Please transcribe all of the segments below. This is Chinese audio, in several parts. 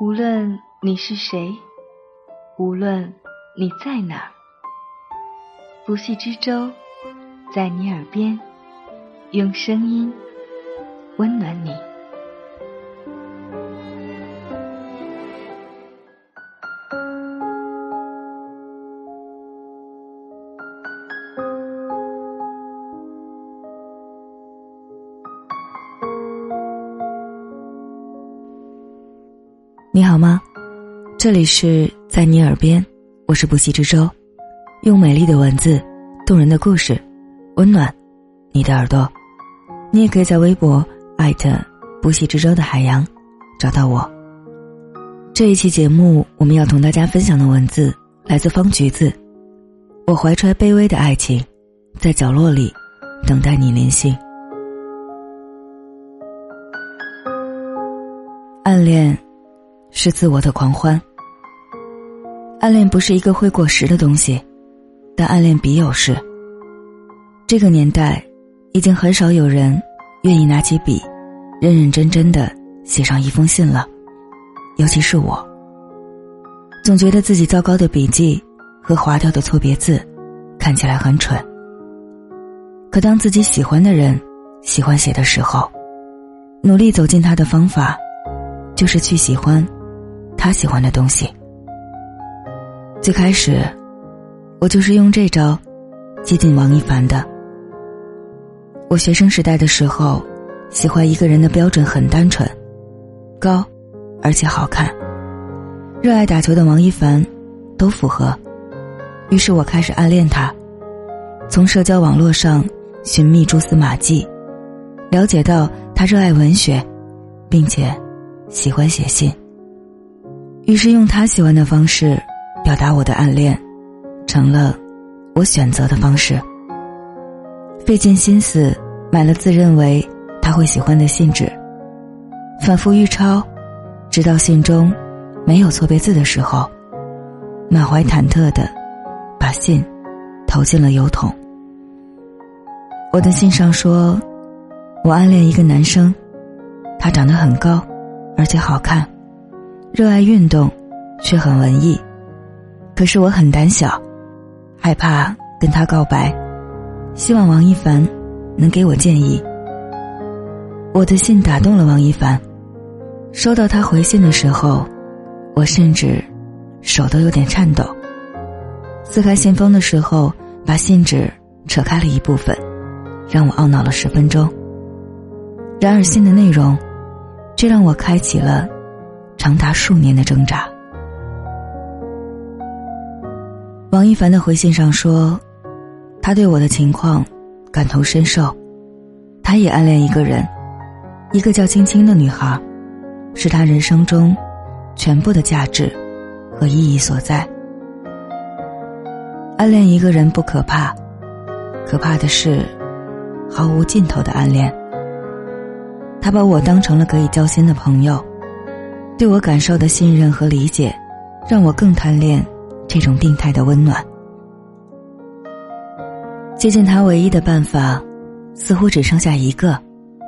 无论你是谁，无论你在哪儿，不系之舟在你耳边，用声音温暖你。你好吗？这里是在你耳边，我是不息之舟，用美丽的文字、动人的故事，温暖你的耳朵。你也可以在微博艾特不息之舟的海洋找到我。这一期节目，我们要同大家分享的文字来自方橘子。我怀揣卑微的爱情，在角落里等待你联系。暗恋。是自我的狂欢。暗恋不是一个会过时的东西，但暗恋笔友是。这个年代，已经很少有人愿意拿起笔，认认真真的写上一封信了。尤其是我，总觉得自己糟糕的笔记和划掉的错别字，看起来很蠢。可当自己喜欢的人喜欢写的时候，努力走进他的方法，就是去喜欢。他喜欢的东西。最开始，我就是用这招接近王一凡的。我学生时代的时候，喜欢一个人的标准很单纯，高，而且好看。热爱打球的王一凡，都符合。于是我开始暗恋他，从社交网络上寻觅蛛丝马迹，了解到他热爱文学，并且喜欢写信。于是用他喜欢的方式表达我的暗恋，成了我选择的方式。费尽心思买了自认为他会喜欢的信纸，反复预抄，直到信中没有错别字的时候，满怀忐忑的把信投进了邮筒。我的信上说，我暗恋一个男生，他长得很高，而且好看。热爱运动，却很文艺。可是我很胆小，害怕跟他告白。希望王一凡能给我建议。我的信打动了王一凡。收到他回信的时候，我甚至手都有点颤抖。撕开信封的时候，把信纸扯开了一部分，让我懊恼了十分钟。然而信的内容，却让我开启了。长达数年的挣扎。王一凡的回信上说，他对我的情况感同身受，他也暗恋一个人，一个叫青青的女孩，是他人生中全部的价值和意义所在。暗恋一个人不可怕，可怕的是毫无尽头的暗恋。他把我当成了可以交心的朋友。对我感受的信任和理解，让我更贪恋这种病态的温暖。接近他唯一的办法，似乎只剩下一个：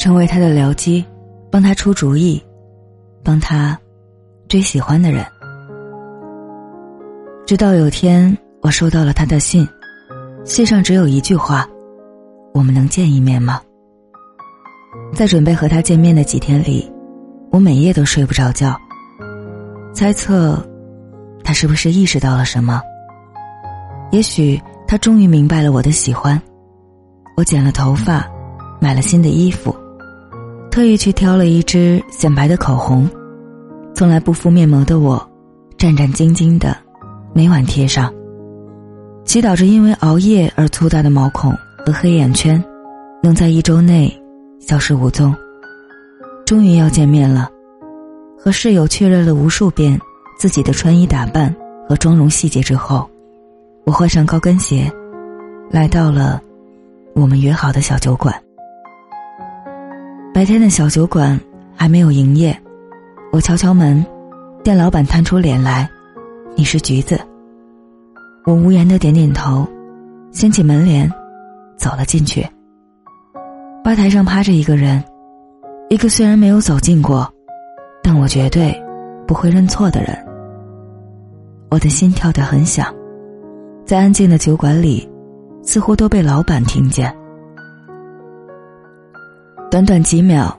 成为他的僚机，帮他出主意，帮他追喜欢的人。直到有天，我收到了他的信，信上只有一句话：“我们能见一面吗？”在准备和他见面的几天里。我每夜都睡不着觉，猜测他是不是意识到了什么？也许他终于明白了我的喜欢。我剪了头发，买了新的衣服，特意去挑了一支显白的口红。从来不敷面膜的我，战战兢兢的每晚贴上，祈祷着因为熬夜而粗大的毛孔和黑眼圈，能在一周内消失无踪。终于要见面了，和室友确认了无数遍自己的穿衣打扮和妆容细节之后，我换上高跟鞋，来到了我们约好的小酒馆。白天的小酒馆还没有营业，我敲敲门，店老板探出脸来：“你是橘子。”我无言的点点头，掀起门帘，走了进去。吧台上趴着一个人。一个虽然没有走近过，但我绝对不会认错的人。我的心跳得很响，在安静的酒馆里，似乎都被老板听见。短短几秒，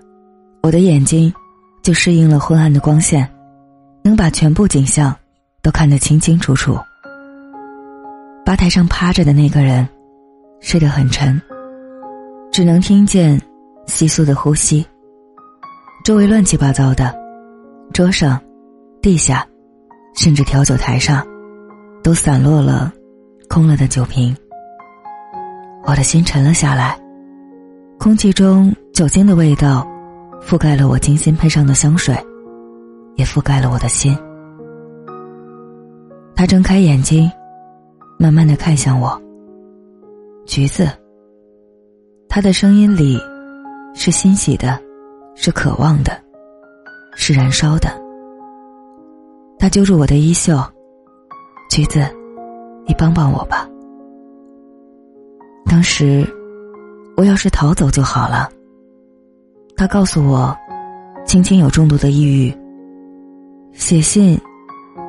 我的眼睛就适应了昏暗的光线，能把全部景象都看得清清楚楚。吧台上趴着的那个人，睡得很沉，只能听见窸窣的呼吸。周围乱七八糟的，桌上、地下，甚至调酒台上，都散落了空了的酒瓶。我的心沉了下来，空气中。酒精的味道，覆盖了我精心配上的香水，也覆盖了我的心。他睁开眼睛，慢慢的看向我。橘子。他的声音里，是欣喜的，是渴望的，是燃烧的。他揪住我的衣袖，橘子，你帮帮我吧。当时，我要是逃走就好了。他告诉我，青青有重度的抑郁。写信，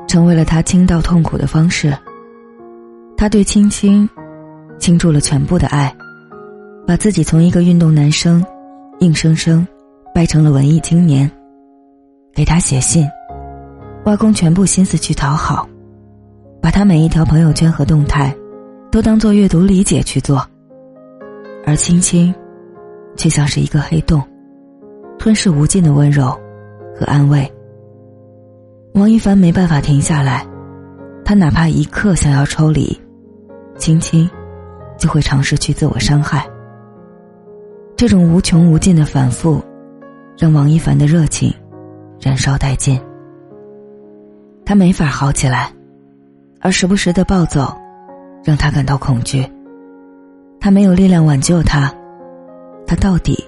成为了他倾倒痛苦的方式。他对青青，倾注了全部的爱，把自己从一个运动男生，硬生生，掰成了文艺青年。给他写信，挖空全部心思去讨好，把他每一条朋友圈和动态，都当做阅读理解去做。而青青，却像是一个黑洞。吞噬无尽的温柔和安慰。王一凡没办法停下来，他哪怕一刻想要抽离，轻轻就会尝试去自我伤害。这种无穷无尽的反复，让王一凡的热情燃烧殆尽。他没法好起来，而时不时的暴走，让他感到恐惧。他没有力量挽救他，他到底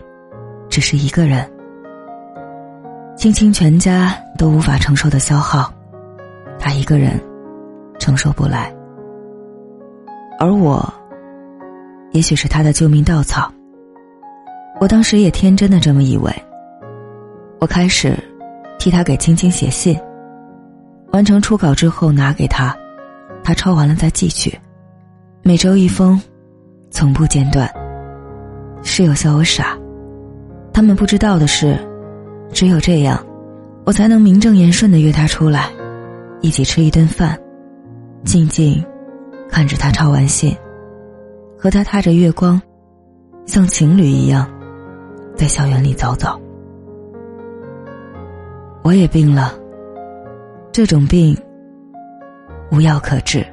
只是一个人。青青全家都无法承受的消耗，他一个人承受不来。而我，也许是他的救命稻草。我当时也天真的这么以为。我开始替他给青青写信，完成初稿之后拿给他，他抄完了再寄去，每周一封，从不间断。室友笑我傻，他们不知道的是。只有这样，我才能名正言顺的约他出来，一起吃一顿饭，静静看着他抄完信，和他踏着月光，像情侣一样，在校园里走走。我也病了，这种病无药可治。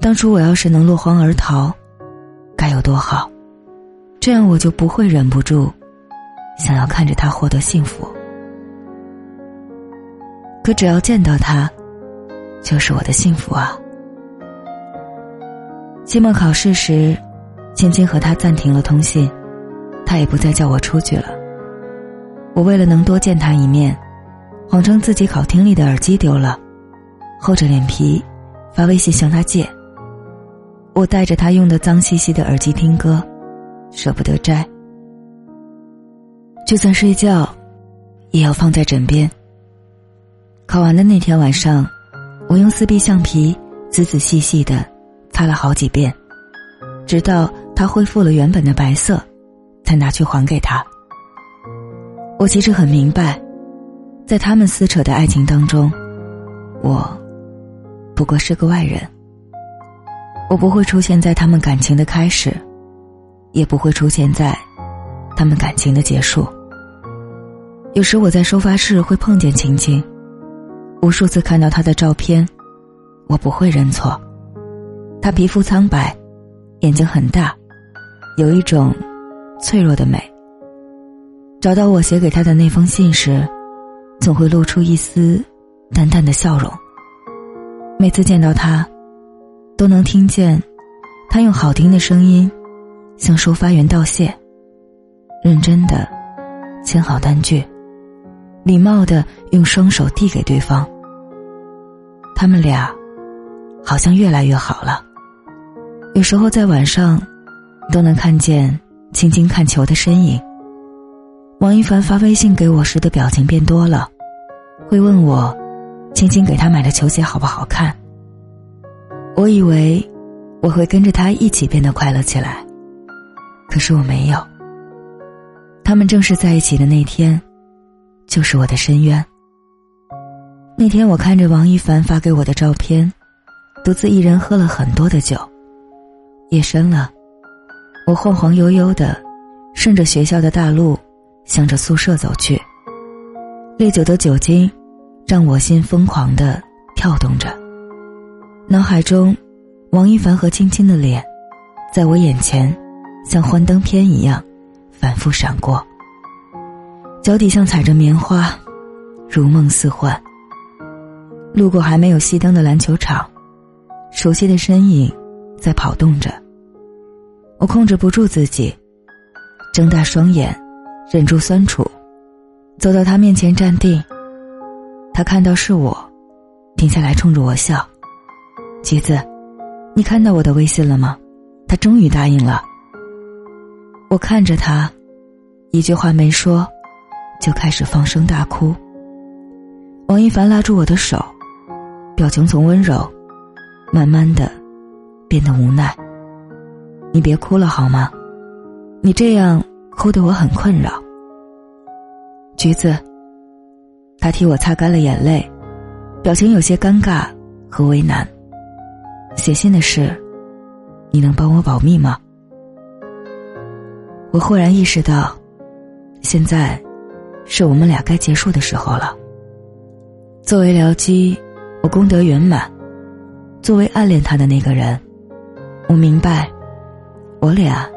当初我要是能落荒而逃，该有多好，这样我就不会忍不住。想要看着他获得幸福，可只要见到他，就是我的幸福啊！期末考试时，青青和他暂停了通信，他也不再叫我出去了。我为了能多见他一面，谎称自己考听力的耳机丢了，厚着脸皮发微信向他借。我带着他用的脏兮兮的耳机听歌，舍不得摘。就算睡觉，也要放在枕边。考完的那天晚上，我用四 B 橡皮仔仔细细的擦了好几遍，直到它恢复了原本的白色，才拿去还给他。我其实很明白，在他们撕扯的爱情当中，我不过是个外人。我不会出现在他们感情的开始，也不会出现在他们感情的结束。有时我在收发室会碰见晴晴，无数次看到她的照片，我不会认错。她皮肤苍白，眼睛很大，有一种脆弱的美。找到我写给他的那封信时，总会露出一丝淡淡的笑容。每次见到他，都能听见他用好听的声音向收发员道谢，认真的签好单据。礼貌的用双手递给对方。他们俩好像越来越好了。有时候在晚上，都能看见青青看球的身影。王一凡发微信给我时的表情变多了，会问我，青青给他买的球鞋好不好看。我以为我会跟着他一起变得快乐起来，可是我没有。他们正式在一起的那天，就是我的深渊。那天我看着王一凡发给我的照片，独自一人喝了很多的酒。夜深了，我晃晃悠悠的，顺着学校的大路，向着宿舍走去。烈酒的酒精，让我心疯狂的跳动着。脑海中，王一凡和青青的脸，在我眼前，像幻灯片一样，反复闪过。脚底像踩着棉花，如梦似幻。路过还没有熄灯的篮球场，熟悉的身影。在跑动着，我控制不住自己，睁大双眼，忍住酸楚，走到他面前站定。他看到是我，停下来冲着我笑：“橘子，你看到我的微信了吗？”他终于答应了。我看着他，一句话没说，就开始放声大哭。王一凡拉住我的手，表情从温柔，慢慢的。变得无奈。你别哭了好吗？你这样哭得我很困扰。橘子，他替我擦干了眼泪，表情有些尴尬和为难。写信的事，你能帮我保密吗？我忽然意识到，现在是我们俩该结束的时候了。作为僚机，我功德圆满；作为暗恋他的那个人。我明白，我俩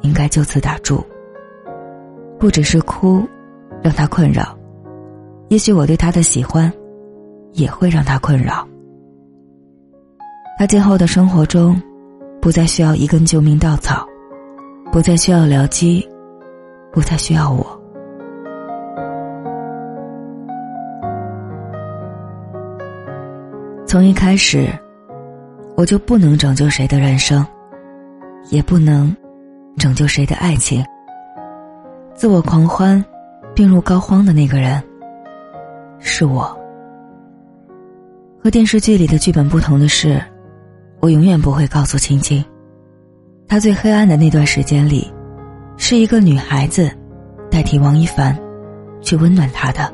应该就此打住。不只是哭，让他困扰，也许我对他的喜欢，也会让他困扰。他今后的生活中，不再需要一根救命稻草，不再需要僚机，不再需要我。从一开始。我就不能拯救谁的人生，也不能拯救谁的爱情。自我狂欢，病入膏肓的那个人，是我。和电视剧里的剧本不同的是，我永远不会告诉青青，她最黑暗的那段时间里，是一个女孩子代替王一凡去温暖她的。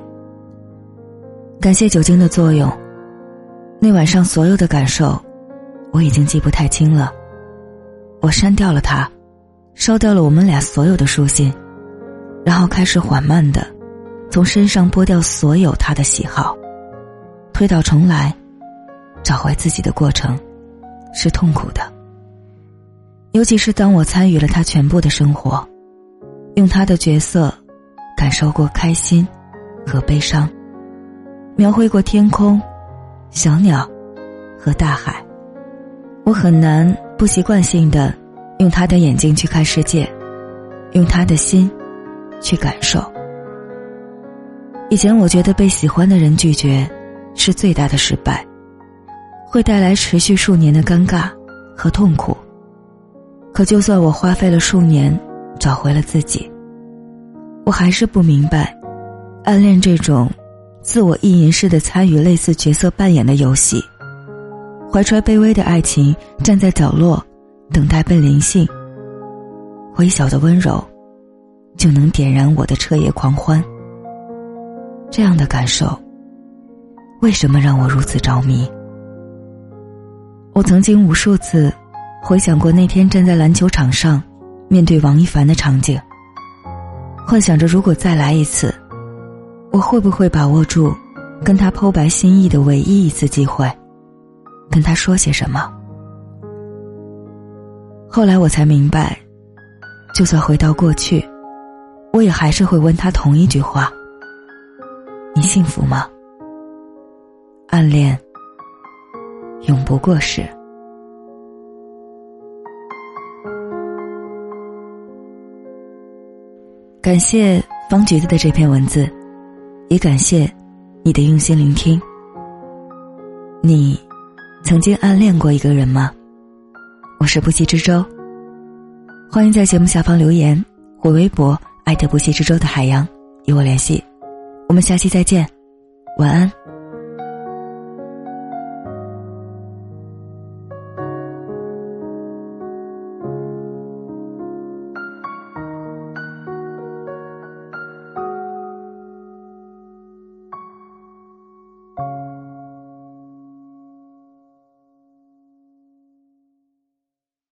感谢酒精的作用，那晚上所有的感受。我已经记不太清了，我删掉了他，烧掉了我们俩所有的书信，然后开始缓慢的从身上剥掉所有他的喜好，推倒重来，找回自己的过程，是痛苦的。尤其是当我参与了他全部的生活，用他的角色，感受过开心和悲伤，描绘过天空、小鸟和大海。我很难不习惯性的用他的眼睛去看世界，用他的心去感受。以前我觉得被喜欢的人拒绝是最大的失败，会带来持续数年的尴尬和痛苦。可就算我花费了数年找回了自己，我还是不明白，暗恋这种自我意淫式的参与类似角色扮演的游戏。怀揣卑微的爱情，站在角落，等待被灵性。微小的温柔，就能点燃我的彻夜狂欢。这样的感受，为什么让我如此着迷？我曾经无数次回想过那天站在篮球场上，面对王一凡的场景，幻想着如果再来一次，我会不会把握住跟他剖白心意的唯一一次机会？跟他说些什么？后来我才明白，就算回到过去，我也还是会问他同一句话：“你幸福吗？”暗恋永不过时。感谢方橘子的这篇文字，也感谢你的用心聆听。你。曾经暗恋过一个人吗？我是不息之舟，欢迎在节目下方留言或微博艾特不息之舟的海洋与我联系，我们下期再见，晚安。